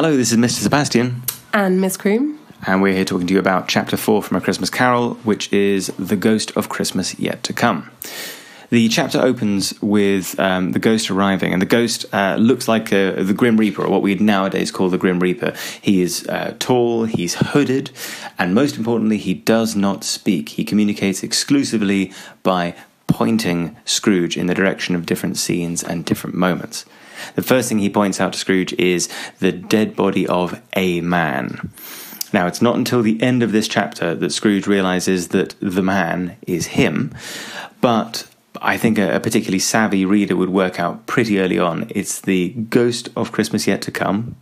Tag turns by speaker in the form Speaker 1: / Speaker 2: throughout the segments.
Speaker 1: Hello, this is Mr. Sebastian,
Speaker 2: And Miss Croom.
Speaker 1: and we're here talking to you about Chapter 4 from A Christmas Carol, which is The Ghost of Christmas Yet to Come. The chapter opens with um, the ghost arriving, and the ghost uh, looks like uh, the Grim Reaper, or what we'd nowadays call the Grim Reaper. He is uh, tall, he's hooded, and most importantly, he does not speak. He communicates exclusively by pointing Scrooge in the direction of different scenes and different moments. The first thing he points out to Scrooge is the dead body of a man. Now, it's not until the end of this chapter that Scrooge realizes that the man is him, but I think a, particularly savvy reader would work out pretty early on it's the ghost of Christmas yet to come,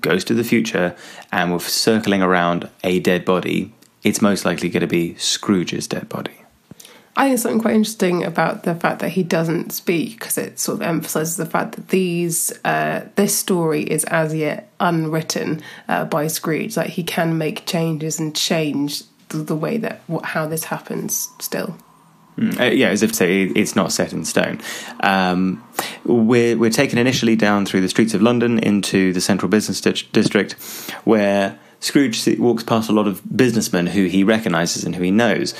Speaker 1: ghost of the future, and with circling around a dead body, it's most likely going to be Scrooge's dead body.
Speaker 2: I think something quite interesting about the fact that he doesn't speak because it sort of emphasizes the fact that these uh, this story is as yet unwritten uh, by Scrooge. Like he can make changes and change the, the way that how this happens still.
Speaker 1: Uh, yeah, as if to say it's not set in stone. Um, we're we're taken initially down through the streets of London into the central business di- district, where Scrooge walks past a lot of businessmen who he recognises and who he knows,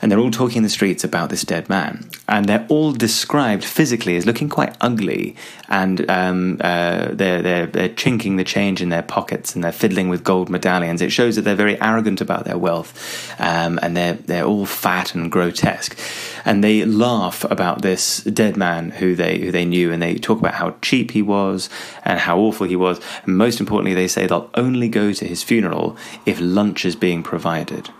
Speaker 1: and they're all talking in the streets about this dead man, and they're all described physically as looking quite ugly, and um, uh, they're they're they're chinking the change in their pockets and they're fiddling with gold medallions. It shows that they're very arrogant about their wealth, um, and they're they're all fat and grotesque, and they laugh about this dead man who they who they knew, and they talk about how cheap he was and how awful he was. And most importantly, they say they'll only go to his funeral if lunch is being provided.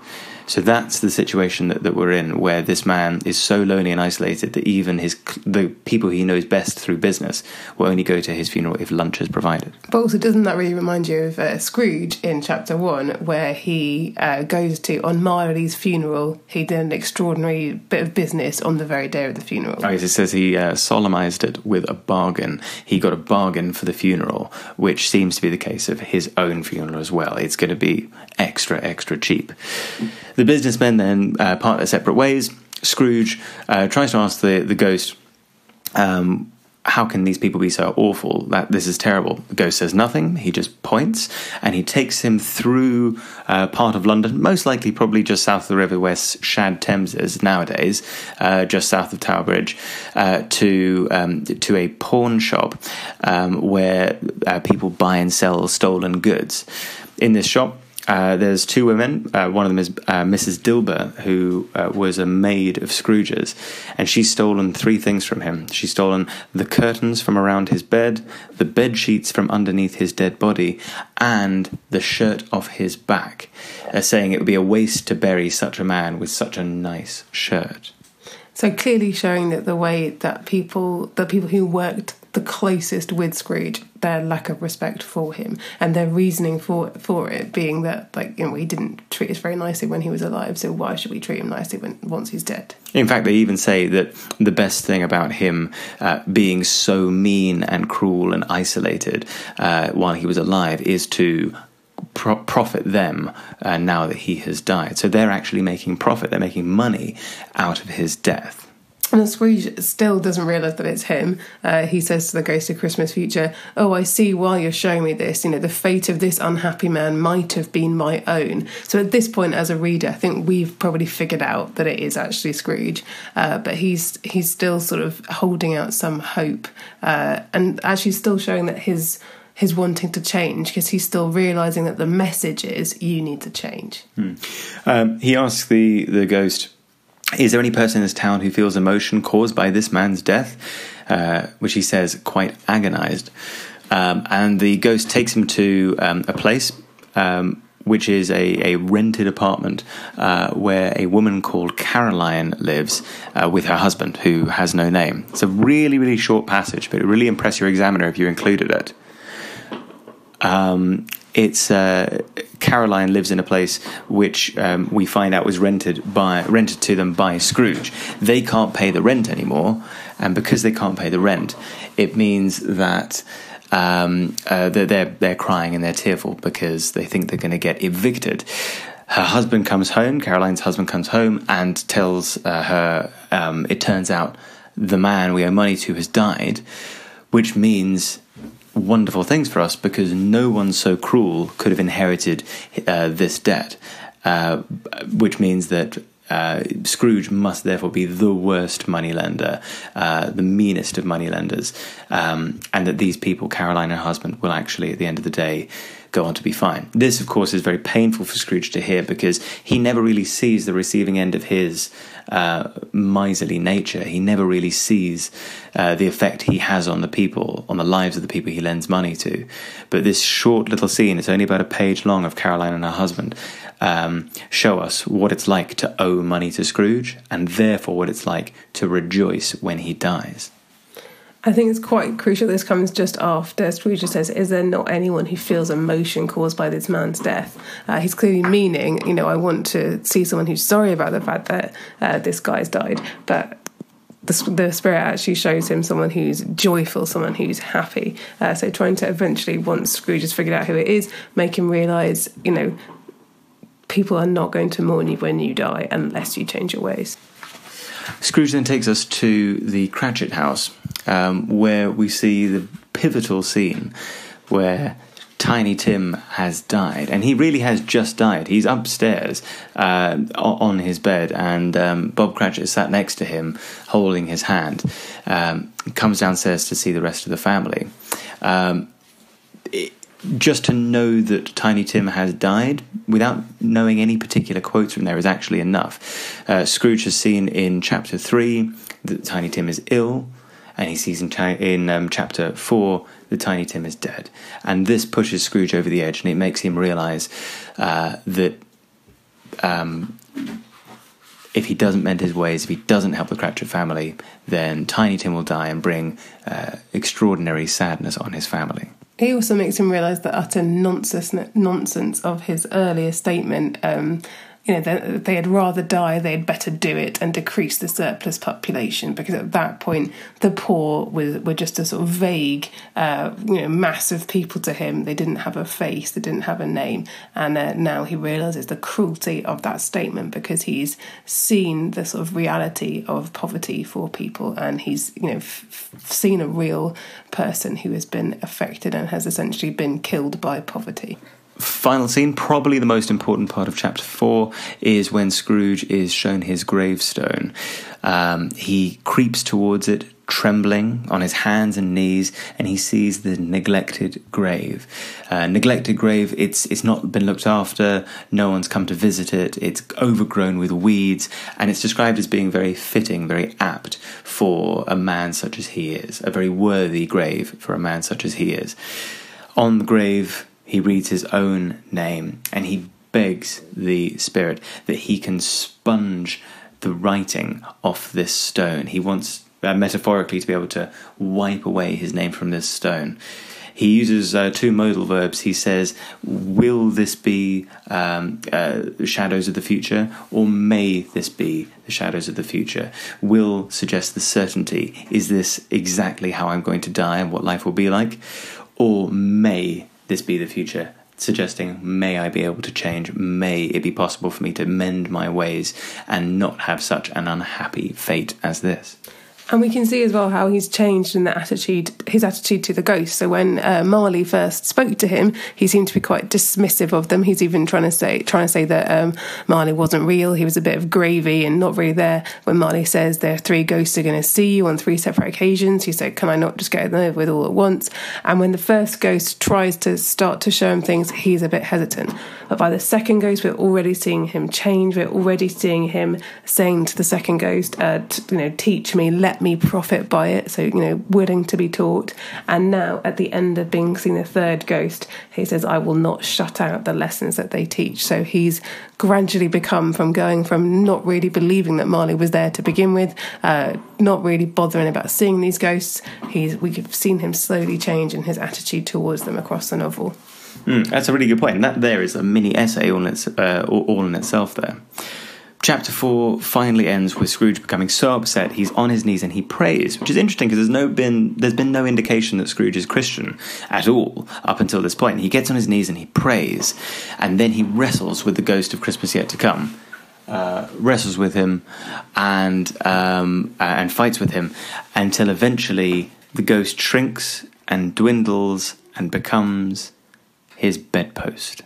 Speaker 1: So that's the situation that, that we're in, where this man is so lonely and isolated that even his the people he knows best through business will only go to his funeral if lunch is provided.
Speaker 2: But also, doesn't that really remind you of uh, Scrooge in chapter one, where he uh, goes to on Marley's funeral? He did an extraordinary bit of business on the very day of the funeral.
Speaker 1: Oh, yes, it says he uh, solemnized it with a bargain. He got a bargain for the funeral, which seems to be the case of his own funeral as well. It's going to be extra, extra cheap. The businessmen then uh, part their separate ways. Scrooge uh, tries to ask the, the ghost, um, how can these people be so awful? That this is terrible. The ghost says nothing. He just points, and he takes him through uh, part of London, most likely probably just south of the river where Shad Thames is nowadays, uh, just south of Tower Bridge, uh, to um, to a pawn shop um, where uh, people buy and sell stolen goods. In this shop, uh, there's two women. Uh, one of them is uh, Mrs. Dilber, who uh, was a maid of Scrooge's, and she's stolen three things from him. She's stolen the curtains from around his bed, the bed sheets from underneath his dead body, and the shirt off his back, uh, saying it would be a waste to bury such a man with such a nice shirt.
Speaker 2: So clearly showing that the way that people, the people who worked the closest with Scrooge, their lack of respect for him and their reasoning for for it being that like you know he didn't treat us very nicely when he was alive, so why should we treat him nicely when once he's dead?
Speaker 1: In fact, they even say that the best thing about him uh, being so mean and cruel and isolated uh, while he was alive is to pro- profit them uh, now that he has died. So they're actually making profit, they're making money out of his death.
Speaker 2: And Scrooge still doesn't realise that it's him. Uh, he says to the ghost of Christmas future, Oh, I see why you're showing me this. You know, the fate of this unhappy man might have been my own. So at this point, as a reader, I think we've probably figured out that it is actually Scrooge. Uh, but he's he's still sort of holding out some hope uh, and actually still showing that his his wanting to change because he's still realizing that the message is you need to change.
Speaker 1: Um, he asks the, the ghost, Is there any person in this town who feels emotion caused by this man's death? Uh, which he says, quite agonized. Um, and the ghost takes him to um, a place. Um, which is a, a rented apartment uh, where a woman called Caroline lives uh, with her husband, who has no name. It's a really, really short passage, but it really impress your examiner if you included it. Um, it's uh, Caroline lives in a place which um, we find out was rented by rented to them by Scrooge. They can't pay the rent anymore, and because they can't pay the rent, it means that um, uh, they're, they're crying and they're tearful because they think they're going to get evicted. Her husband comes home. Caroline's husband comes home and tells uh, her. Um, it turns out the man we owe money to has died, which means wonderful things for us because no one so cruel could have inherited uh, this debt, uh, which means that uh, Scrooge must therefore be the worst moneylender, uh, the meanest of moneylenders, um, and that these people, Caroline and her husband, will actually, at the end of the day, go on to be fine. This, of course, is very painful for Scrooge to hear because he never really sees the receiving end of his uh, miserly nature. He never really sees uh, the effect he has on the people, on the lives of the people he lends money to. But this short little scene, it's only about a page long of Caroline and her husband, um, show us what it's like to owe money to Scrooge and therefore what it's like to rejoice when he dies.
Speaker 2: I think it's quite crucial. This comes just after Scrooge says, "Is there not anyone who feels emotion caused by this man's death?" Uh, he's clearly meaning, you know, I want to see someone who's sorry about the fact that uh, this guy's died, but the, the, spirit actually shows him someone who's joyful, someone who's happy. Uh, so trying to eventually, once Scrooge has figured out who it is, make him realise, you know, people are not going to mourn you when you die unless you change your ways.
Speaker 1: Scrooge then takes us to the Cratchit house, um, where we see the pivotal scene where Tiny Tim has died, and he really has just died. He's upstairs uh, on his bed, and um, Bob Cratchit sat next to him, holding his hand. Um, comes downstairs to see the rest of the family. Um, just to know that Tiny Tim has died without knowing any particular quotes from there is actually enough. Uh, Scrooge has seen in chapter three that Tiny Tim is ill, and he sees in, in um, chapter four that Tiny Tim is dead. And this pushes Scrooge over the edge, and it makes him realize uh, that. Um, if he doesn't mend his ways, if he doesn't help the Cratchit family, then Tiny Tim will die and bring uh, extraordinary sadness on his family.
Speaker 2: He also makes him realise the utter nonsense nonsense of his earlier statement. Um, you know, they, they had rather die, they'd better do it and decrease the surplus population because at that point the poor were, were just a sort of vague, uh, you know, mass of people to him. They didn't have a face, they didn't have a name. And uh, now he realises the cruelty of that statement because he's seen the sort of reality of poverty for people and he's, you know, f- seen a real person who has been affected and has essentially been killed by poverty
Speaker 1: final scene, probably the most important part of chapter four, is when Scrooge is shown his gravestone. Um, he creeps towards it, trembling on his hands and knees, and he sees the neglected grave. Uh, neglected grave, it's it's not been looked after. No one's come to visit it. It's overgrown with weeds, and it's described as being very fitting, very apt for a man such as he is. A very worthy grave for a man such as he is. On the grave he reads his own name and he begs the spirit that he can sponge the writing off this stone. He wants, uh, metaphorically, to be able to wipe away his name from this stone. He uses uh, two modal verbs. He says, Will this be um, uh, shadows of the future, or may this be the shadows of the future? Will suggests the certainty. Is this exactly how I'm going to die and what life will be like? Or may this be the future, suggesting, may I be able to change? May it be possible for me to mend my ways and not have such an unhappy fate as this?
Speaker 2: And we can see as well how he's changed in the attitude, his attitude to the ghosts. So when uh, Marley first spoke to him, he seemed to be quite dismissive of them. He's even trying to say trying to say that um, Marley wasn't real. He was a bit of gravy and not really there. When Marley says there are three ghosts are going to see you on three separate occasions, he said, "Can I not just get them over with all at once?" And when the first ghost tries to start to show him things, he's a bit hesitant. But by the second ghost, we're already seeing him change. We're already seeing him saying to the second ghost, uh, "You know, teach me, let." Let me profit by it. So, you know, willing to be taught. And now at the end of being seen the third ghost, he says, I will not shut out the lessons that they teach. So he's gradually become from going from not really believing that Marley was there to begin with, uh, not really bothering about seeing these ghosts. He's we've seen him slowly change in his attitude towards them across the novel.
Speaker 1: Mm, that's a really good point. And that there is a mini essay all in, its, uh, all in itself there. Chapter 4 finally ends with Scrooge becoming so upset he's on his knees and he prays, which is interesting because there's no been there's been no indication that Scrooge is Christian at all up until this point. He gets on his knees and he prays, and then he wrestles with the ghost of Christmas yet to come. Uh, wrestles with him and um, and fights with him until eventually the ghost shrinks and dwindles and becomes his bedpost.